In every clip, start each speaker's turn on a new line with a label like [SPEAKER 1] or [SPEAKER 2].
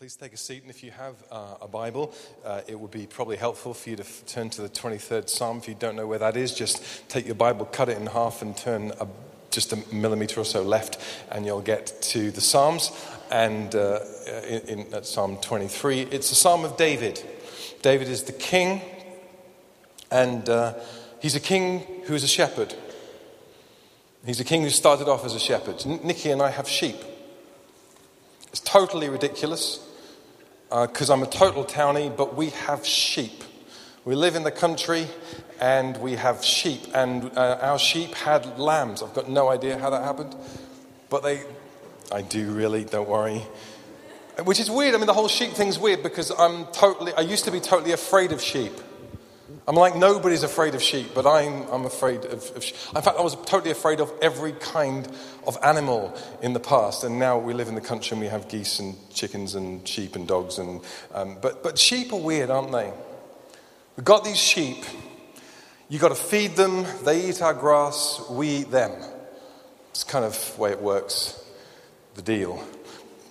[SPEAKER 1] Please take a seat, and if you have uh, a Bible, uh, it would be probably helpful for you to f- turn to the 23rd Psalm. If you don't know where that is, just take your Bible, cut it in half, and turn a, just a millimeter or so left, and you'll get to the Psalms. And uh, in, in Psalm 23, it's a Psalm of David. David is the king, and uh, he's a king who is a shepherd. He's a king who started off as a shepherd. Nikki and I have sheep. It's totally ridiculous because uh, I'm a total townie, but we have sheep. We live in the country and we have sheep, and uh, our sheep had lambs. I've got no idea how that happened, but they, I do really, don't worry. Which is weird. I mean, the whole sheep thing's weird because I'm totally, I used to be totally afraid of sheep. I'm like, nobody's afraid of sheep, but I'm, I'm afraid of, of sheep. In fact, I was totally afraid of every kind of animal in the past. And now we live in the country and we have geese and chickens and sheep and dogs. And, um, but, but sheep are weird, aren't they? We've got these sheep. You've got to feed them. They eat our grass. We eat them. It's kind of the way it works, the deal.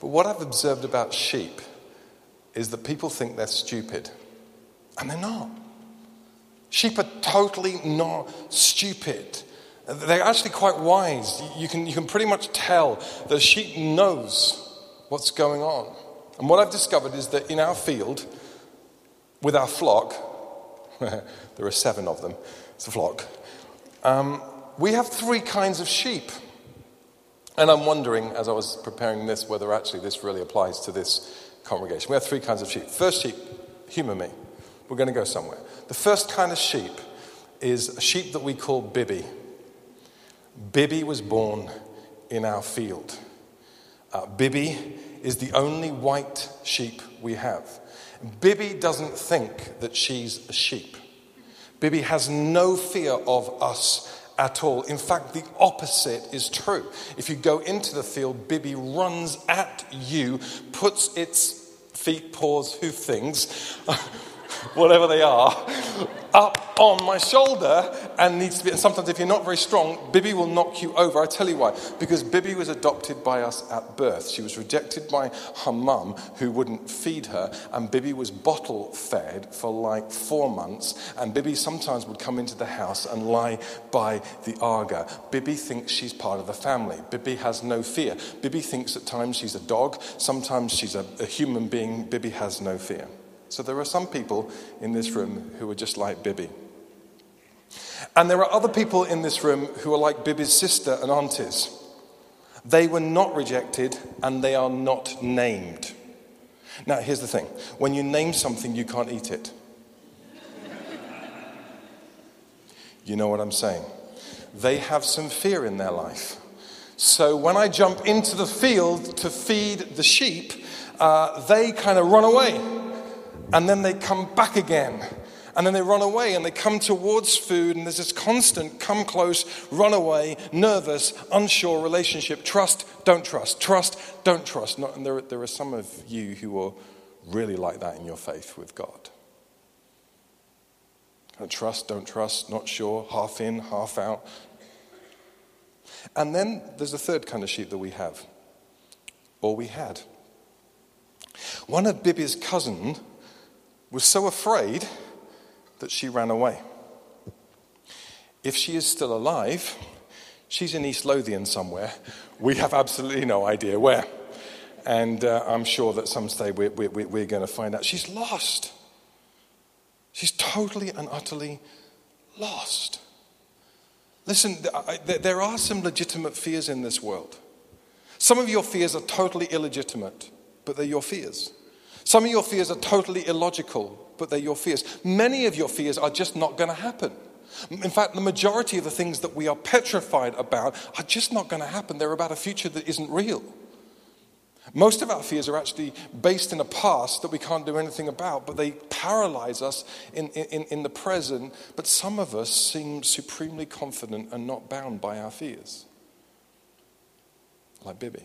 [SPEAKER 1] but what I've observed about sheep is that people think they're stupid. And they're not. Sheep are totally not stupid. They're actually quite wise. You can, you can pretty much tell that a sheep knows what's going on. And what I've discovered is that in our field, with our flock, there are seven of them, it's a flock, um, we have three kinds of sheep. And I'm wondering, as I was preparing this, whether actually this really applies to this congregation. We have three kinds of sheep. First sheep, humor me. We're going to go somewhere. The first kind of sheep is a sheep that we call Bibby. Bibby was born in our field. Uh, Bibby is the only white sheep we have. Bibby doesn't think that she's a sheep. Bibby has no fear of us at all. In fact, the opposite is true. If you go into the field, Bibby runs at you, puts its feet, paws, hoof things whatever they are, up on my shoulder and needs to be. And sometimes, if you're not very strong, Bibi will knock you over. I tell you why. Because Bibi was adopted by us at birth. She was rejected by her mum, who wouldn't feed her, and Bibi was bottle fed for like four months. And Bibi sometimes would come into the house and lie by the Aga. Bibi thinks she's part of the family. Bibi has no fear. Bibi thinks at times she's a dog, sometimes she's a, a human being. Bibi has no fear. So there are some people in this room who are just like Bibi. And there are other people in this room who are like Bibi's sister and aunties. They were not rejected and they are not named. Now, here's the thing when you name something, you can't eat it. You know what I'm saying? They have some fear in their life. So when I jump into the field to feed the sheep, uh, they kind of run away and then they come back again. And then they run away and they come towards food, and there's this constant come close, run away, nervous, unsure relationship. Trust, don't trust. Trust, don't trust. Not, and there, there are some of you who are really like that in your faith with God. Trust, don't trust, not sure, half in, half out. And then there's a third kind of sheep that we have, or we had. One of Bibby's cousins was so afraid that she ran away. If she is still alive, she's in East Lothian somewhere. We have absolutely no idea where. And uh, I'm sure that someday we're, we're, we're going to find out. She's lost. She's totally and utterly lost. Listen, there are some legitimate fears in this world. Some of your fears are totally illegitimate, but they're your fears. Some of your fears are totally illogical, but they're your fears. Many of your fears are just not going to happen. In fact, the majority of the things that we are petrified about are just not going to happen. They're about a future that isn't real. Most of our fears are actually based in a past that we can't do anything about, but they paralyze us in, in, in the present. But some of us seem supremely confident and not bound by our fears, like Bibby.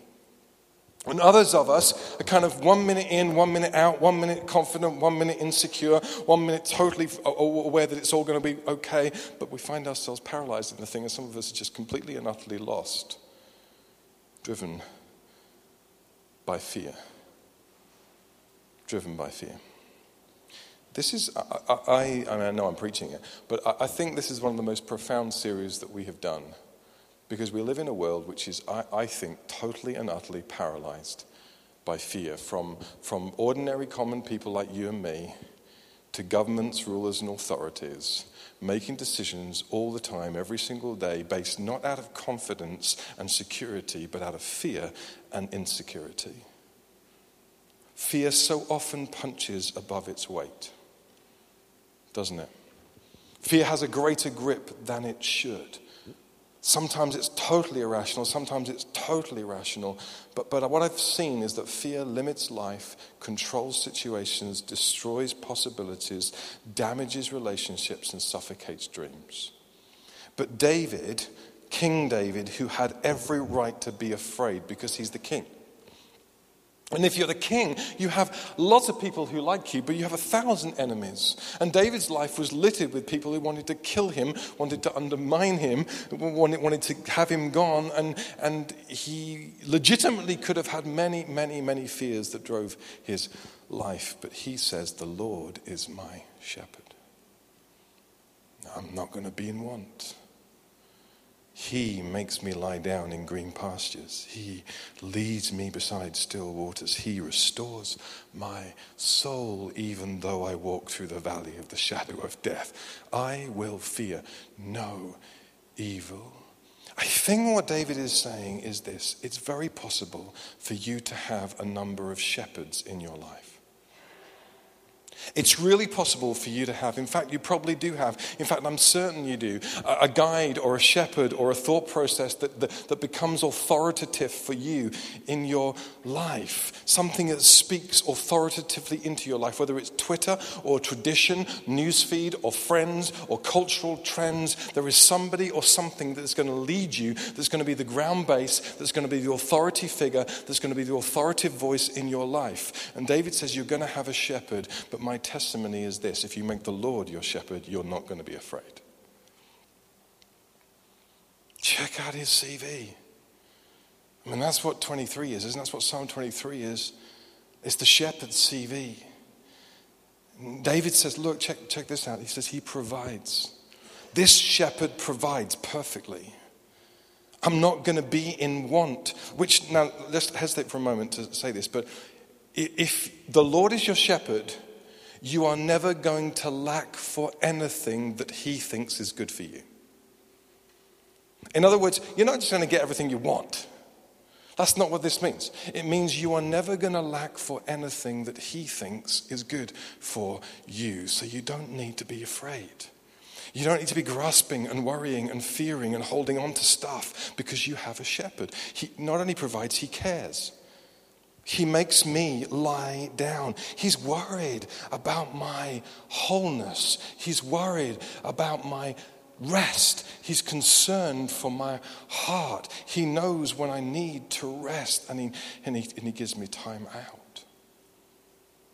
[SPEAKER 1] And others of us are kind of one minute in, one minute out, one minute confident, one minute insecure, one minute totally aware that it's all going to be okay, but we find ourselves paralyzed in the thing, and some of us are just completely and utterly lost, driven by fear. driven by fear. This is, I, I, I, mean, I know I'm preaching it, but I, I, think this is one of the most profound series that we have done because we live in a world which is, I, I think, totally and utterly paralyzed by fear from, from ordinary common people like you and me to governments, rulers, and authorities making decisions all the time, every single day, based not out of confidence and security, but out of fear and insecurity. Fear so often punches above its weight doesn't it? Fear has a greater grip than it should. Sometimes it's totally irrational, sometimes it's totally rational. But, but what I've seen is that fear limits life, controls situations, destroys possibilities, damages relationships, and suffocates dreams. But David, King David, who had every right to be afraid because he's the king, and if you're the king, you have lots of people who like you, but you have a thousand enemies. And David's life was littered with people who wanted to kill him, wanted to undermine him, wanted, wanted to have him gone. And, and he legitimately could have had many, many, many fears that drove his life. But he says, The Lord is my shepherd. I'm not going to be in want. He makes me lie down in green pastures. He leads me beside still waters. He restores my soul, even though I walk through the valley of the shadow of death. I will fear no evil. I think what David is saying is this it's very possible for you to have a number of shepherds in your life. It's really possible for you to have, in fact, you probably do have, in fact, I'm certain you do, a, guide or a shepherd or a thought process that, that, that, becomes authoritative for you in your life. Something that speaks authoritatively into your life, whether it's Twitter or tradition, newsfeed or friends or cultural trends. There is somebody or something that's going to lead you, that's going to be the ground base, that's going to be the authority figure, that's going to be the authoritative voice in your life. And David says, You're going to have a shepherd, but my testimony is this if you make the Lord your shepherd, you're not going to be afraid. Check out his CV. I mean, that's what 23 is, isn't that what Psalm 23 is? It's the shepherd's CV. David says, Look, check, check this out. He says, He provides. This shepherd provides perfectly. I'm not going to be in want. Which, now, let's hesitate for a moment to say this, but if the Lord is your shepherd, you are never going to lack for anything that He thinks is good for you. In other words, you're not just going to get everything you want. That's not what this means. It means you are never going to lack for anything that He thinks is good for you. So you don't need to be afraid. You don't need to be grasping and worrying and fearing and holding on to stuff because you have a shepherd. He not only provides, He cares. He makes me lie down. He's worried about my wholeness. He's worried about my rest. He's concerned for my heart. He knows when I need to rest, and he, and he, and he gives me time out.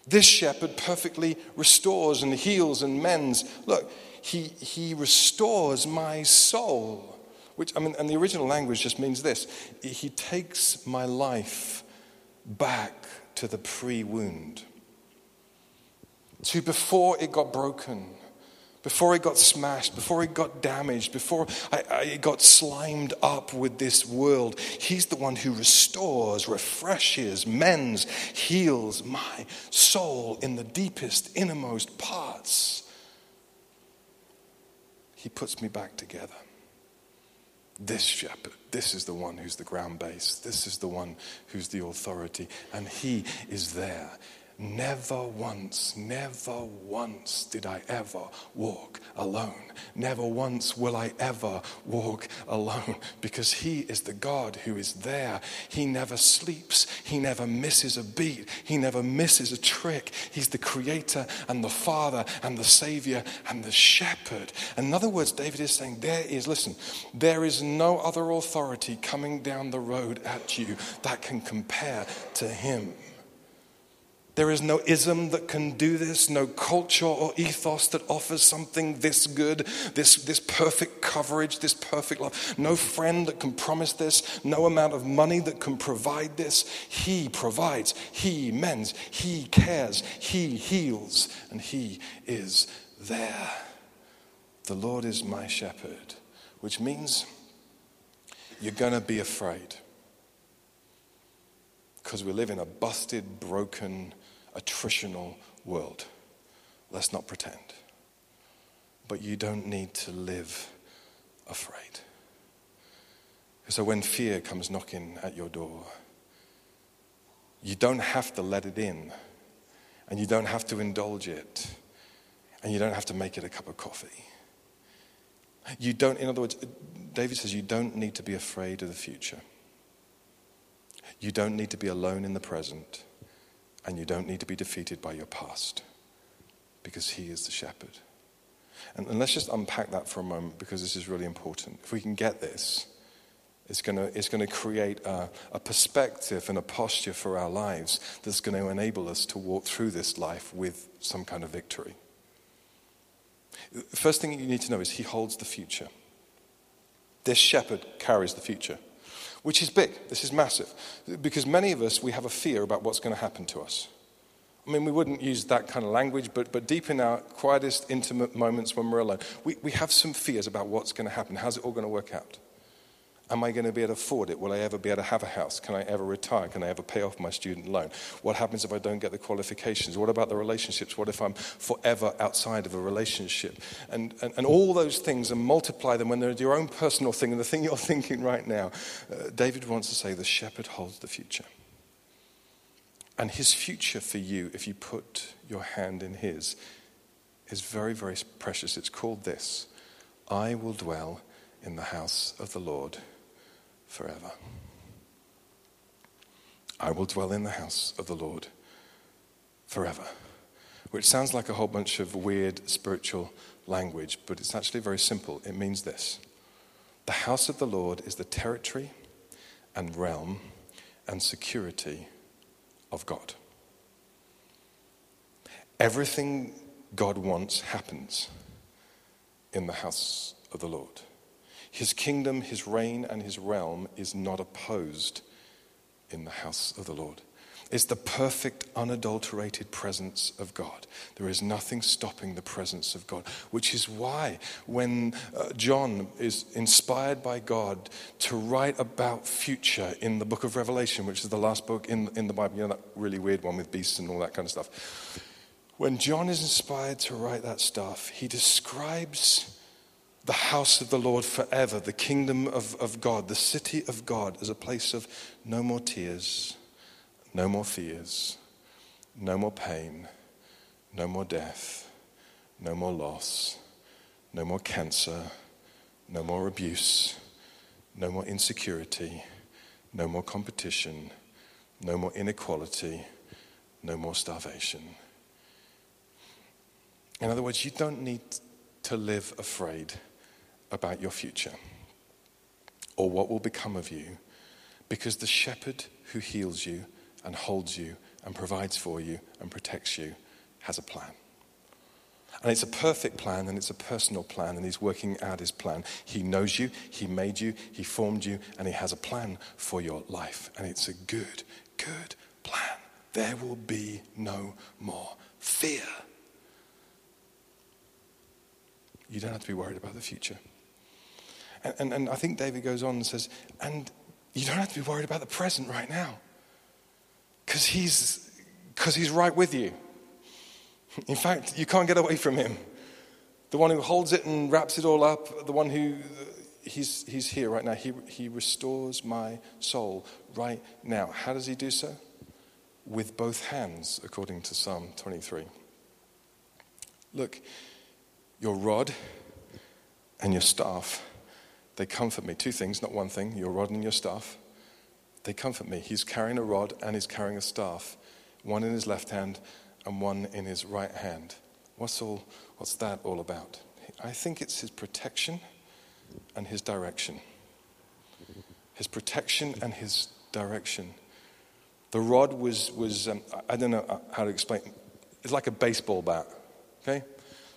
[SPEAKER 1] This shepherd perfectly restores and heals and mends. Look, he, he restores my soul. Which, I mean, and the original language just means this He takes my life back to the pre wound, to before it got broken, before it got smashed, before it got damaged, before I, I, got slimed up with this world. He's the one who restores, refreshes, mends, heals my soul in the deepest, innermost parts. He puts me back together. This shepherd, this is the one who's the ground base. This is the one who's the authority. And he is there Never once, never once did I ever walk alone. Never once will I ever walk alone because He is the God who is there. He never sleeps, He never misses a beat, He never misses a trick. He's the Creator and the Father and the Savior and the Shepherd. In other words, David is saying, There is, listen, there is no other authority coming down the road at you that can compare to Him. There is no ism that can do this, no culture or ethos that offers something this good, this, this perfect coverage, this perfect love. No friend that can promise this, no amount of money that can provide this. He provides, He mends, He cares, He heals, and He is there. The Lord is my shepherd, which means you're going to be afraid because we live in a busted, broken, attritional world. Let's not pretend. But you don't need to live afraid. So when fear comes knocking at your door, you don't have to let it in, and you don't have to indulge it, and you don't have to make it a cup of coffee. You don't, in other words, David says you don't need to be afraid of the future. You don't need to be alone in the present. And you don't need to be defeated by your past because He is the shepherd. And, and let's just unpack that for a moment because this is really important. If we can get this, it's going to, it's going to create a, a perspective and a posture for our lives that's going to enable us to walk through this life with some kind of victory. The first thing you need to know is He holds the future. This shepherd carries the future which is big. This is massive. Because many of us, we have a fear about what's going to happen to us. I mean, we wouldn't use that kind of language, but, but deep in our quietest, intimate moments when we're alone, we, we have some fears about what's going to happen. How's it all going to work out? Am I going to be able to afford it? Will I ever be able to have a house? Can I ever retire? Can I ever pay off my student loan? What happens if I don't get the qualifications? What about the relationships? What if I'm forever outside of a relationship? And, and, and all those things and multiply them when they're your own personal thing and the thing you're thinking right now. Uh, David wants to say the shepherd holds the future. And his future for you, if you put your hand in his, is very, very precious. It's called this I will dwell in the house of the Lord forever. I will dwell in the house of the Lord forever. Which sounds like a whole bunch of weird spiritual language, but it's actually very simple. It means this The house of the Lord is the territory and realm and security of God. Everything God wants happens in the house of the Lord. His kingdom, his reign, and his realm is not opposed in the house of the Lord. It's the perfect, unadulterated presence of God. There is nothing stopping the presence of God, which is why when uh, John is inspired by God to write about future in the book of Revelation, which is the last book in, in the Bible, you know, that really weird one with beasts and all that kind of stuff. When John is inspired to write that stuff, he describes the house of the Lord forever, the kingdom of, of God, the city of God, as a place of no more tears, no more fears, no more pain, no more death, no more loss, no more cancer, no more abuse, no more insecurity, no more competition, no more inequality, no more starvation. In other words, you don't need to live afraid about your future or what will become of you because the shepherd who heals you and holds you and provides for you and protects you has a plan. And it's a perfect plan and it's a personal plan, and he's working out his plan. He knows you, he made you, he formed you, and he has a plan for your life. And it's a good, good plan. There will be no more fear. You don't have to be worried about the future. And, and, and I think David goes on and says, and you don't have to be worried about the present right now because he's, cause he's right with you. In fact, you can't get away from him. The one who holds it and wraps it all up, the one who, he's, he's here right now. He, he restores my soul right now. How does he do so? With both hands, according to Psalm 23. Look, your rod and your staff they comfort me. Two things, not one thing your rod and your staff. They comfort me. He's carrying a rod and he's carrying a staff, one in his left hand and one in his right hand. What's, all, what's that all about? I think it's his protection and his direction. His protection and his direction. The rod was, was um, I don't know how to explain. It's like a baseball bat, okay?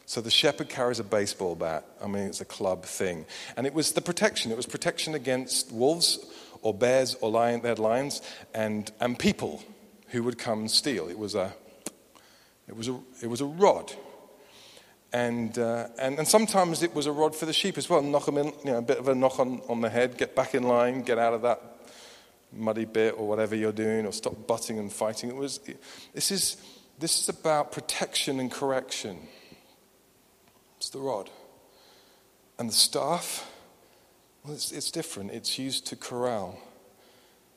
[SPEAKER 1] So the shepherd carries a baseball bat. I mean, it's a club thing. And it was the protection. It was protection against wolves or bears or lion, had lions and, and people who would come and steal. It was a, it was a, it was a rod. And, uh, and, and sometimes it was a rod for the sheep as well. Knock them in, you know, a bit of a knock on, on the head, get back in line, get out of that muddy bit or whatever you're doing, or stop butting and fighting. It was, this, is, this is about protection and correction. It's the rod. And the staff, well, it's, it's different. It's used to corral,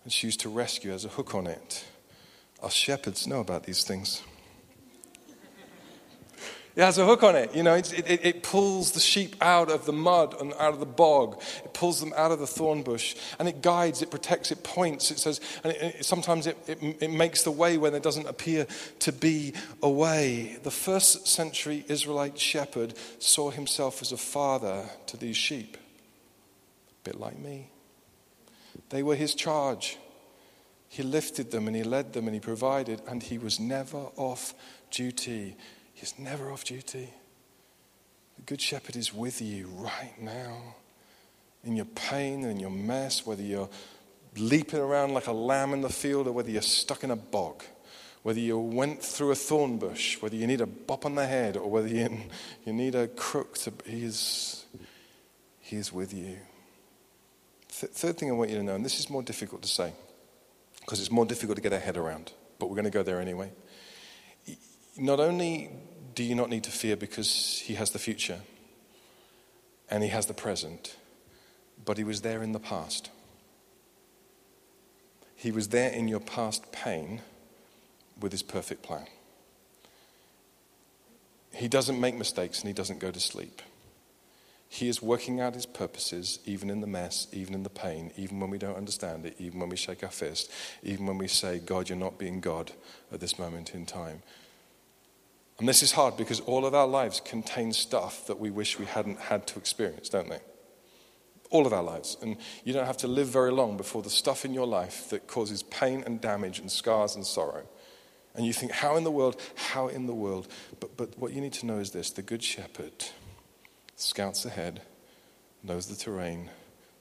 [SPEAKER 1] it's used to rescue, as a hook on it. Our shepherds know about these things. It has a hook on it. You know, it, it, it, pulls the sheep out of the mud and out of the bog. It pulls them out of the thorn bush. And it guides, it protects, it points. It says, and it, sometimes it, it makes the way when there doesn't appear to be a way. The first century Israelite shepherd saw himself as a father to these sheep, a bit like me. They were his charge. He lifted them and he led them and he provided, and he was never off duty. He's never off duty. The Good Shepherd is with you right now in your pain and in your mess, whether you're leaping around like a lamb in the field or whether you're stuck in a bog, whether you went through a thorn bush, whether you need a bop on the head or whether you, you need a crook to. He is, he is with you. Th- third thing I want you to know, and this is more difficult to say because it's more difficult to get our head around, but we're going to go there anyway. Not only do you not need to fear because he has the future and he has the present, but he was there in the past. He was there in your past pain with his perfect plan. He doesn't make mistakes and he doesn't go to sleep. He is working out his purposes even in the mess, even in the pain, even when we don't understand it, even when we shake our fist, even when we say, God, you're not being God at this moment in time. And this is hard because all of our lives contain stuff that we wish we hadn't had to experience, don't they? All of our lives. And you don't have to live very long before the stuff in your life that causes pain and damage and scars and sorrow. And you think, how in the world? How in the world? But, but what you need to know is this the Good Shepherd scouts ahead, knows the terrain,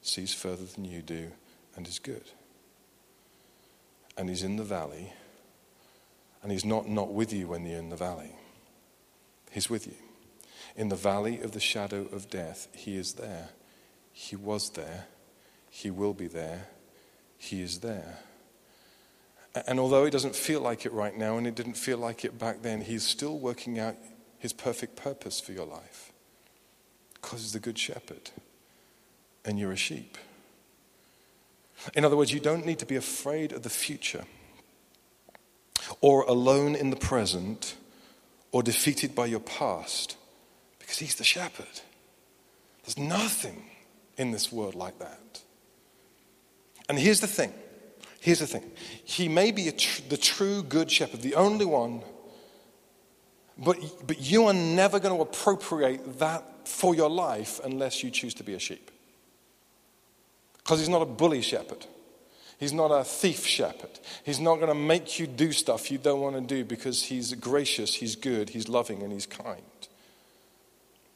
[SPEAKER 1] sees further than you do, and is good. And he's in the valley, and he's not not with you when you're in the valley. He's with you. In the valley of the shadow of death, He is there. He was there. He will be there. He is there. And although it doesn't feel like it right now, and it didn't feel like it back then, He's still working out His perfect purpose for your life. Because He's the Good Shepherd, and you're a sheep. In other words, you don't need to be afraid of the future or alone in the present or defeated by your past because he's the shepherd. There's nothing in this world like that. And here's the thing here's the thing he may be tr- the true good shepherd, the only one, but, but you are never going to appropriate that for your life unless you choose to be a sheep. Because he's not a bully shepherd. He's not a thief shepherd. He's not going to make you do stuff you don't want to do because he's gracious, he's good, he's loving, and he's kind.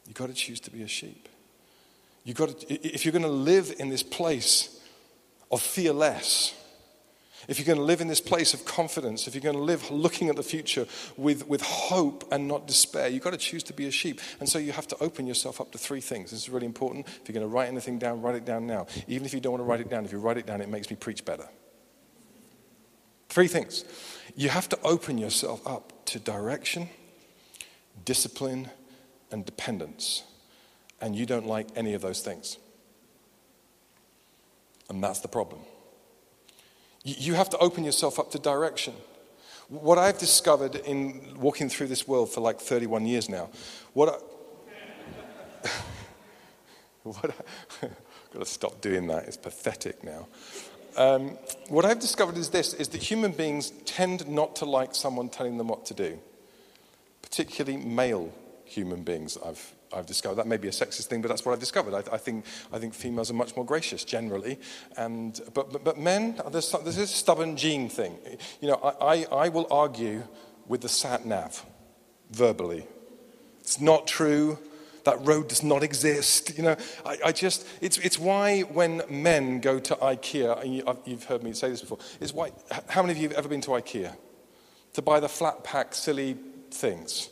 [SPEAKER 1] You've got to choose to be a sheep. You've got to, if you're going to live in this place of fear less, if you're going to live in this place of confidence, if you're going to live looking at the future with, with hope and not despair, you've got to choose to be a sheep. And so you have to open yourself up to three things. This is really important. If you're going to write anything down, write it down now. Even if you don't want to write it down, if you write it down, it makes me preach better. Three things. You have to open yourself up to direction, discipline, and dependence. And you don't like any of those things. And that's the problem. You have to open yourself up to direction. What I've discovered in walking through this world for like 31 years now, what I, what I, I've got to stop doing that. It's pathetic now. Um, what I've discovered is this: is that human beings tend not to like someone telling them what to do, particularly male human beings. I've I've discovered. That may be a sexist thing, but that's what I've discovered. I, I think, I think females are much more gracious generally. And, but, but, but men, there's, there's this stubborn gene thing. You know, I, I, I will argue with the sat nav verbally. It's not true. That road does not exist. You know, I, I just, it's, it's why when men go to IKEA, and you, you've heard me say this before, it's why, how many of you have ever been to IKEA? To buy the flat pack, silly things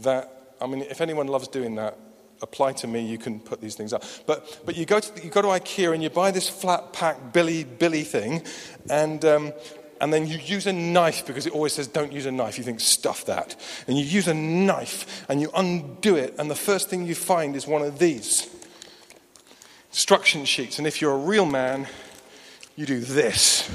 [SPEAKER 1] that I mean, if anyone loves doing that, apply to me, you can put these things up. But, but you, go to, you go to IKEA and you buy this flat pack Billy Billy thing, and, um, and then you use a knife because it always says don't use a knife. You think, stuff that. And you use a knife and you undo it, and the first thing you find is one of these instruction sheets. And if you're a real man, you do this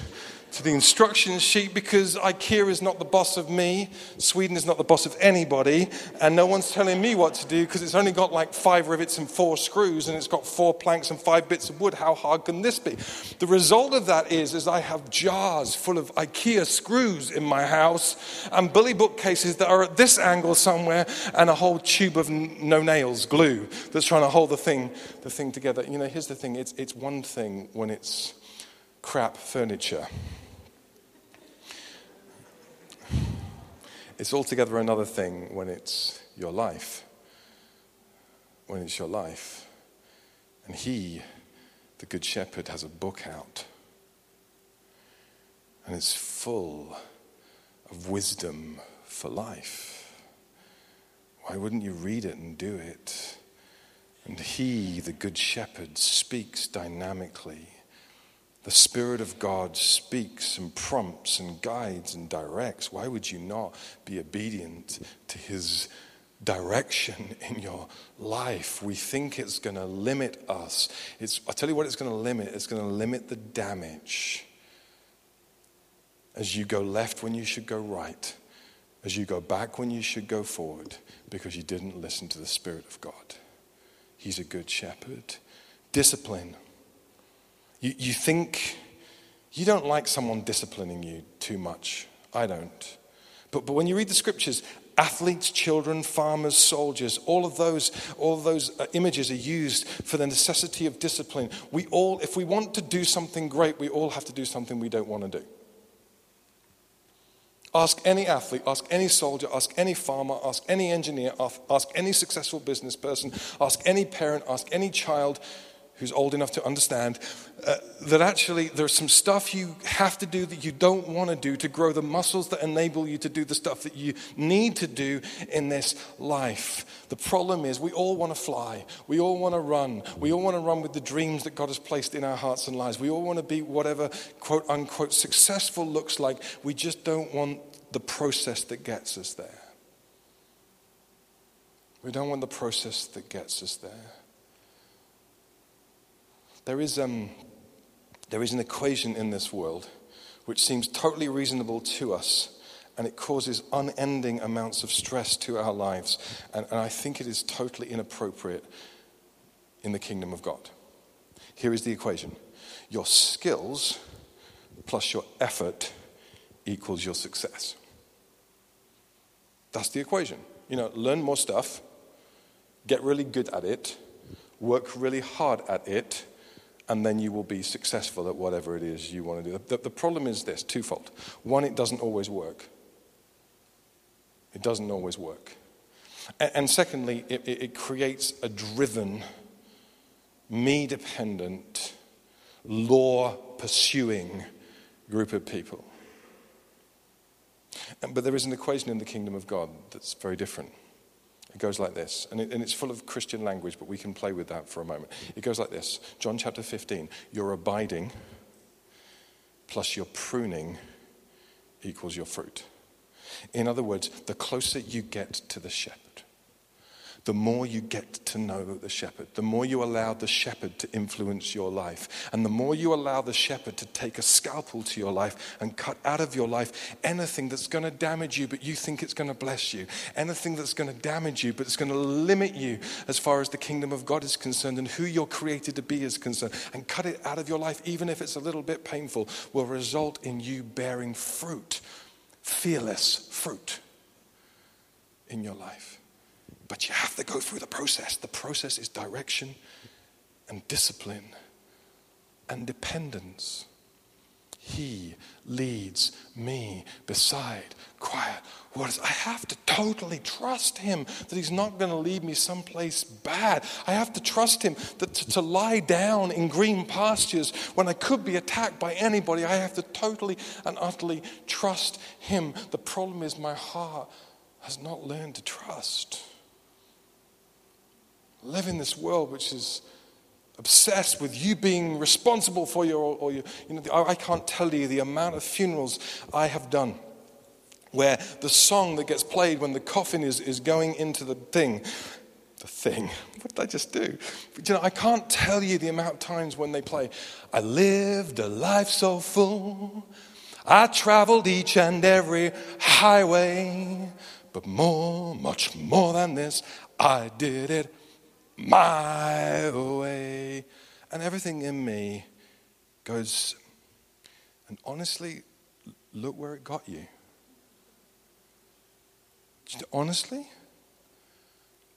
[SPEAKER 1] to the instruction sheet because IKEA is not the boss of me, Sweden is not the boss of anybody, and no one's telling me what to do because it's only got like five rivets and four screws and it's got four planks and five bits of wood. How hard can this be? The result of that is, is I have jars full of IKEA screws in my house and Billy bookcases that are at this angle somewhere and a whole tube of no nails glue that's trying to hold the thing, the thing together. You know, here's the thing it's, it's one thing when it's crap furniture. It's altogether another thing when it's your life. When it's your life. And he, the Good Shepherd, has a book out. And it's full of wisdom for life. Why wouldn't you read it and do it? And he, the Good Shepherd, speaks dynamically the Spirit of God speaks and prompts and guides and directs. Why would you not be obedient to His direction in your life? We think it's going to limit us. It's, I'll tell you what it's going to limit it's going to limit the damage as you go left when you should go right, as you go back when you should go forward, because you didn't listen to the Spirit of God. He's a good shepherd. Discipline you, you think you don't like someone disciplining you too much. I don't. But, but when you read the scriptures, athletes, children, farmers, soldiers, all of those, all of those uh, images are used for the necessity of discipline. We all, if we want to do something great, we all have to do something we don't want to do. Ask any athlete, ask any soldier, ask any farmer, ask any engineer, ask any successful business person, ask any parent, ask any child who's old enough to understand uh, that actually there's some stuff you have to do that you don't want to do to grow the muscles that enable you to do the stuff that you need to do in this life. The problem is we all want to fly, we all want to run, we all want to run with the dreams that God has placed in our hearts and lives. We all want to be whatever quote unquote successful looks like. We just don't want the process that gets us there. We don't want the process that gets us there. There is, um, there is an equation in this world which seems totally reasonable to us, and it causes unending amounts of stress to our lives. And, and I think it is totally inappropriate in the kingdom of God. Here is the equation your skills plus your effort equals your success. That's the equation. You know, learn more stuff, get really good at it, work really hard at it, and then you will be successful at whatever it is you want to do. The, the, problem is this twofold. One, it doesn't always work. It doesn't always work. And, and secondly, it, it, it creates a driven, me dependent, law pursuing group of people. But there is an equation in the kingdom of God that's very different. It goes like this, and, it, and, it's full of Christian language, but we can play with that for a moment. It goes like this John chapter 15 Your abiding plus your pruning equals your fruit. In other words, the closer you get to the shepherd, the more you get to know the shepherd, the more you allow the shepherd to influence your life, and the more you allow the shepherd to take a scalpel to your life and cut out of your life anything that's going to damage you, but you think it's going to bless you, anything that's going to damage you, but it's going to limit you as far as the kingdom of God is concerned and who you're created to be is concerned, and cut it out of your life, even if it's a little bit painful, will result in you bearing fruit, fearless fruit in your life. But you have to go through the process. The process is direction and discipline and dependence. He leads me beside quiet waters. I have to totally trust Him that He's not going to lead me someplace bad. I have to trust Him that to, to, lie down in green pastures when I could be attacked by anybody, I have to totally and utterly trust Him. The problem is, my heart has not learned to trust. Live in this world which is obsessed with you being responsible for your, or your, you know, I can't tell you the amount of funerals I have done where the song that gets played when the coffin is, is going into the thing, the thing, what did I just do? But, you know, I can't tell you the amount of times when they play, I lived a life so full, I traveled each and every highway, but more, much more than this, I did it my way. And everything in me goes, and honestly, look where it got you. Honestly?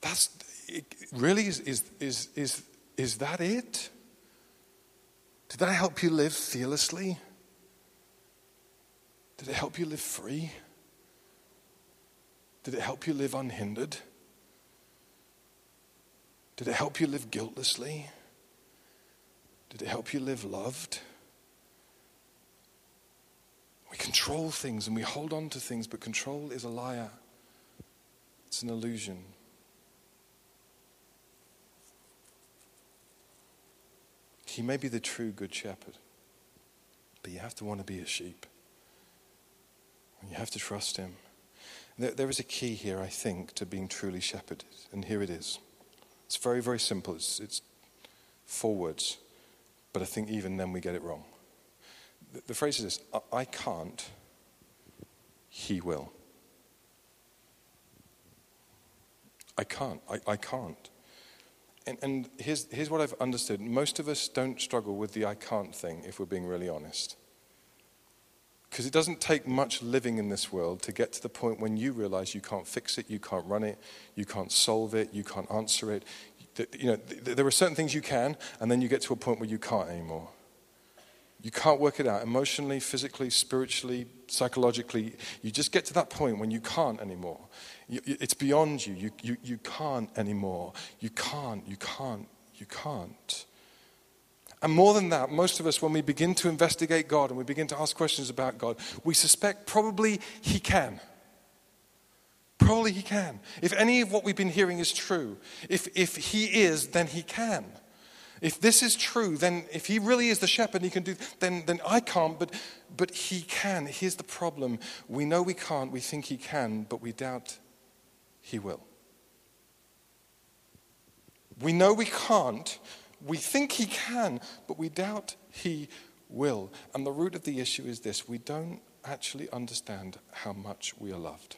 [SPEAKER 1] That's it really is, is, is, is, is that it? Did that help you live fearlessly? Did it help you live free? Did it help you live unhindered? Did it help you live guiltlessly? Did it help you live loved? We control things and we hold on to things, but control is a liar. It's an illusion. He may be the true good shepherd, but you have to want to be a sheep. And You have to trust him. There, there is a key here, I think, to being truly shepherded, and here it is. It's very, very simple. It's, it's four words. But I think even then we get it wrong. The, the phrase is this I, can't, he will. I can't. I, I can't. And, and here's, here's what I've understood most of us don't struggle with the I can't thing, if we're being really honest. Because it doesn't take much living in this world to get to the point when you realize you can't fix it, you can't run it, you can't solve it, you can't answer it. You know, there are certain things you can, and then you get to a point where you can't anymore. You can't work it out emotionally, physically, spiritually, psychologically. You just get to that point when you can't anymore. It's beyond you. You, you, you can't anymore. You can't, you can't, you can't. And more than that, most of us, when we begin to investigate God and we begin to ask questions about God, we suspect probably He can. Probably He can. If any of what we've been hearing is true, if, if He is, then He can. If this is true, then if He really is the shepherd, He can do, then, then I can't, but, but He can. Here's the problem we know we can't, we think He can, but we doubt He will. We know we can't, we think he can, but we doubt he will. And the root of the issue is this we don't actually understand how much we are loved.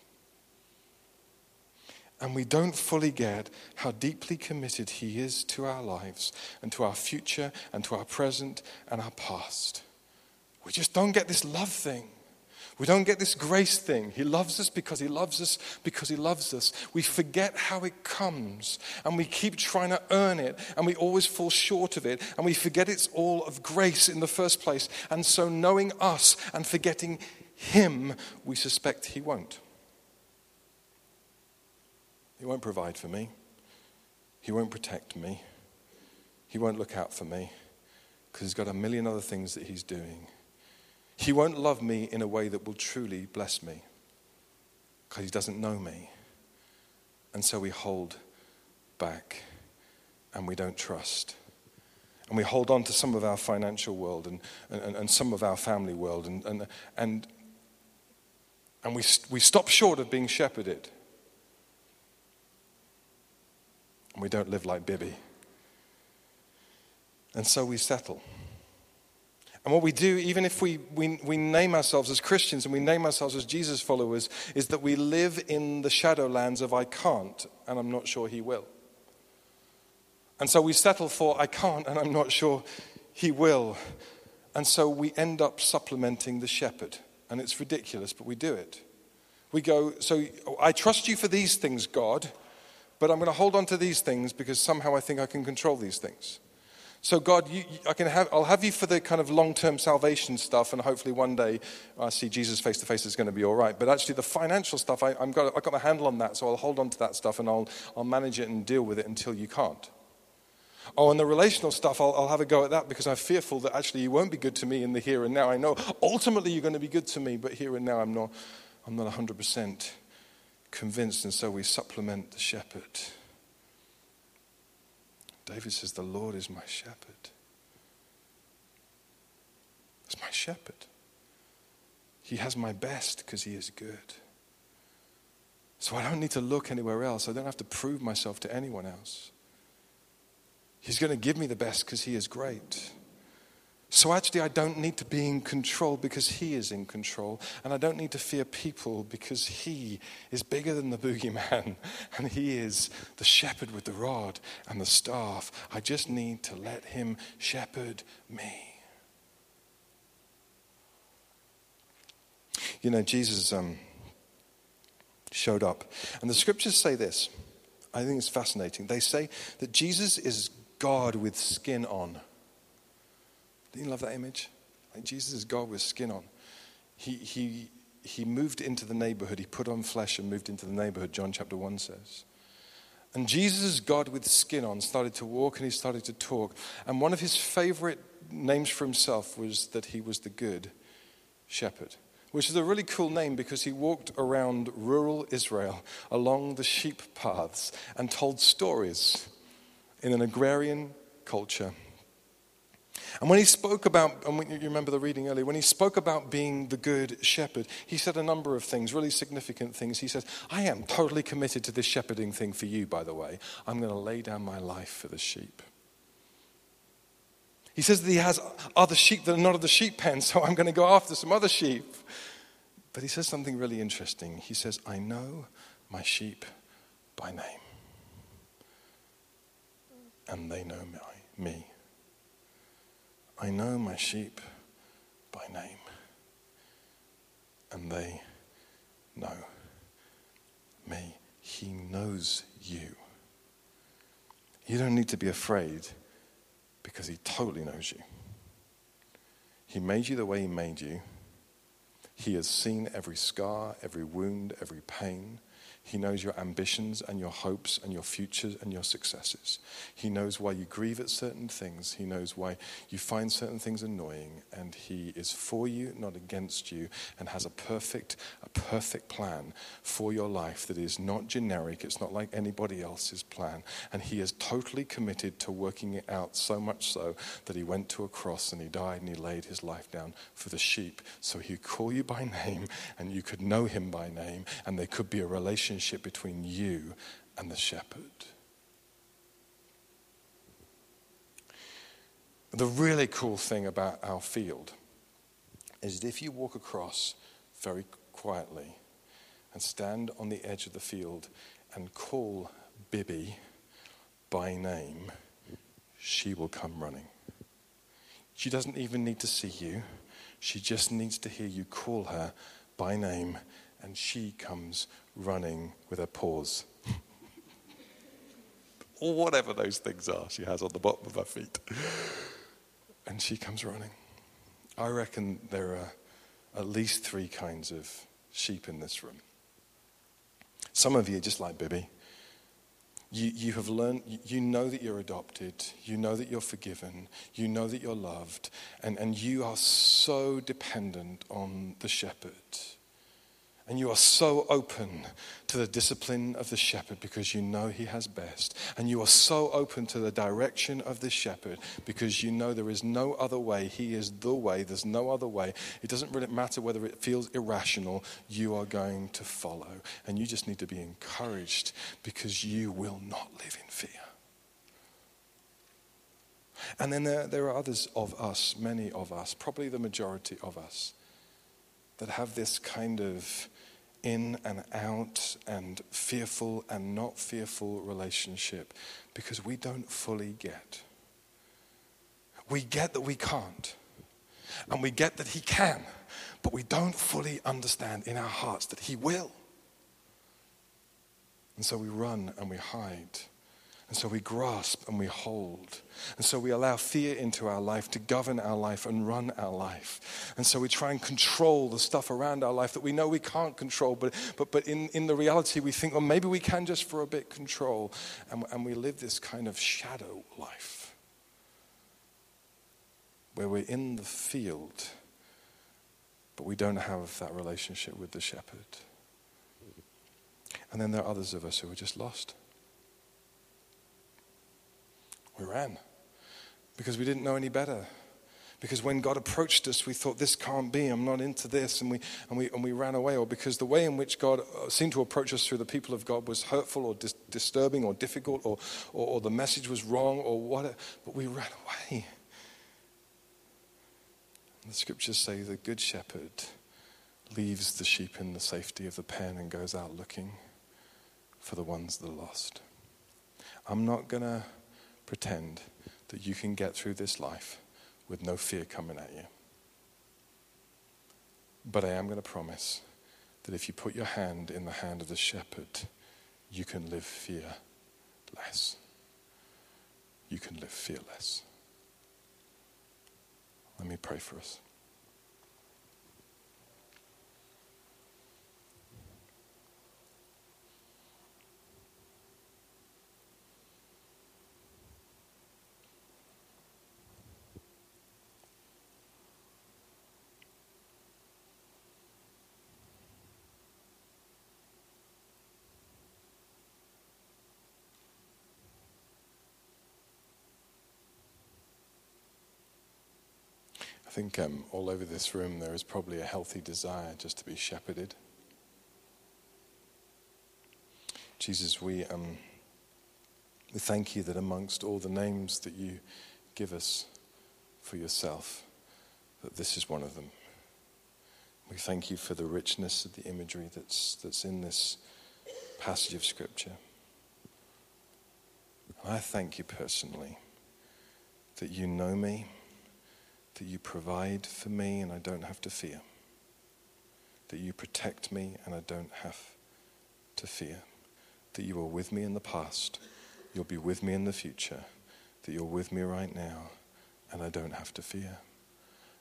[SPEAKER 1] And we don't fully get how deeply committed He is to our lives and to our future and to our present and our past. We just don't get this love thing. We don't get this grace thing. He loves us because He loves us because He loves us. We forget how it comes and we keep trying to earn it and we always fall short of it and we forget it's all of grace in the first place. And so, knowing us and forgetting Him, we suspect He won't. He won't provide for me, He won't protect me, He won't look out for me because He's got a million other things that He's doing. He won't love me in a way that will truly bless me because he doesn't know me. And so we hold back and we don't trust. And we hold on to some of our financial world and, and, and some of our family world. And, and, and, and we, we stop short of being shepherded. And we don't live like Bibby. And so we settle. And what we do, even if we, we, we name ourselves as Christians and we name ourselves as Jesus followers, is that we live in the shadowlands of I can't and I'm not sure He will. And so we settle for I can't and I'm not sure He will. And so we end up supplementing the shepherd. And it's ridiculous, but we do it. We go, So I trust you for these things, God, but I'm going to hold on to these things because somehow I think I can control these things. So, God, you, I can have, I'll have you for the kind of long term salvation stuff, and hopefully one day I see Jesus face to face, it's going to be all right. But actually, the financial stuff, I, am got, I've got my handle on that, so I'll hold on to that stuff and I'll, I'll manage it and deal with it until you can't. Oh, and the relational stuff, I'll, I'll have a go at that because I'm fearful that actually you won't be good to me in the here and now. I know ultimately you're going to be good to me, but here and now I'm not, I'm not 100% convinced, and so we supplement the shepherd. David says, The Lord is my shepherd. He's my shepherd. He has my best because he is good. So I don't need to look anywhere else. I don't have to prove myself to anyone else. He's going to give me the best because he is great. So actually, I don't need to be in control because He is in control. And I don't need to fear people because He is bigger than the boogeyman. And He is the shepherd with the rod and the staff. I just need to let Him shepherd me. You know, Jesus um, showed up. And the scriptures say this. I think it's fascinating. They say that Jesus is God with skin on. Do you love that image? Like Jesus is God with skin on. He, he, he moved into the neighborhood. He put on flesh and moved into the neighborhood, John chapter 1 says. And Jesus, is God with skin on, started to walk and he started to talk. And one of his favorite names for himself was that he was the good shepherd, which is a really cool name because he walked around rural Israel along the sheep paths and told stories in an agrarian culture and when he spoke about, and you remember the reading earlier, when he spoke about being the good shepherd, he said a number of things, really significant things. He says, I am totally committed to this shepherding thing for you, by the way. I'm going to lay down my life for the sheep. He says that he has other sheep that are not of the sheep pen, so I'm going to go after some other sheep. But he says something really interesting. He says, I know my sheep by name, and they know me. I know my sheep by name, and they know me. He knows you. You don't need to be afraid because He totally knows you. He made you the way He made you. He has seen every scar, every wound, every pain. He knows your ambitions and your hopes and your futures and your successes. He knows why you grieve at certain things. He knows why you find certain things annoying. And He is for you, not against you, and has a perfect, a perfect plan for your life that is not generic. It's not like anybody else's plan. And He is totally committed to working it out, so much so that He went to a cross and He died and He laid His life down for the sheep. So He could call you by name and you could know Him by name, and there could be a relationship relationship between you and the shepherd. The really cool thing about our field is that if you walk across very quietly and stand on the edge of the field and call Bibby by name, she will come running. She doesn't even need to see you. She just needs to hear you call her by name, and she comes running with her paws. or whatever those things are she has on the bottom of her feet. And she comes running. I reckon there are at least three kinds of sheep in this room. Some of you just like Bibby. You, you have learned, you know that you're adopted, you know that you're forgiven, you know that you're loved, and, and you are so dependent on the shepherd and you are so open to the discipline of the shepherd because you know he has best. And you are so open to the direction of the shepherd because you know there is no other way. He is the way. There's no other way. It doesn't really matter whether it feels irrational, you are going to follow. And you just need to be encouraged because you will not live in fear. And then there, there are others of us, many of us, probably the majority of us, that have this kind of in and out and fearful and not fearful relationship because we don't fully get. We get that we can't, and we get that He can, but we don't fully understand in our hearts that He will. And so we run and we hide. And so we grasp and we hold. And so we allow fear into our life to govern our life and run our life. And so we try and control the stuff around our life that we know we can't control, but, but, but in, in the reality we think, well, maybe we can just for a bit control. And, and we live this kind of shadow life where we're in the field, but we don't have that relationship with the shepherd. And then there are others of us who are just lost. We ran because we didn't know any better. Because when God approached us, we thought, this can't be, I'm not into this, and we, and we, and we ran away. Or because the way in which God uh, seemed to approach us through the people of God was hurtful or dis- disturbing or difficult, or, or, or the message was wrong, or what. But we ran away. The scriptures say the good shepherd leaves the sheep in the safety of the pen and goes out looking for the ones that are lost. I'm not going to pretend that you can get through this life with no fear coming at you. But I am going to promise that if you put your hand in the hand of the shepherd, you can live fearless. You can live fearless. Let me pray for us. I think um, all over this room there is probably a healthy desire just to be shepherded. Jesus, we, um, we thank you that amongst all the names that you give us for yourself, that this is one of them. We thank you for the richness of the imagery that's, that's in this passage of Scripture. And I thank you personally that you know me that you provide for me and I don't have to fear, that you protect me and I don't have to fear, that you are with me in the past, you'll be with me in the future, that you're with me right now and I don't have to fear.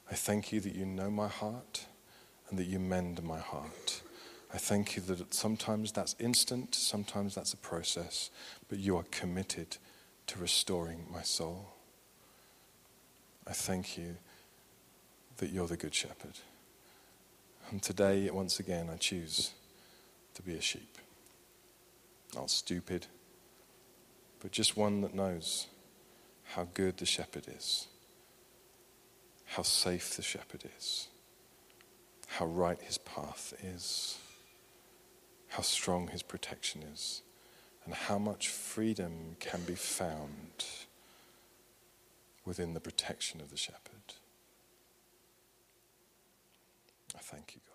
[SPEAKER 1] I thank you that you know my heart and that you mend my heart. I thank you that sometimes that's instant, sometimes that's a process, but you are committed to restoring my soul. I thank you that you're the Good Shepherd. And today, once again, I choose to be a sheep. Not stupid, but just one that knows how good the shepherd is, how safe the shepherd is, how right his path is, how strong his protection is, and how much freedom can be found within the protection of the shepherd. I thank you, God.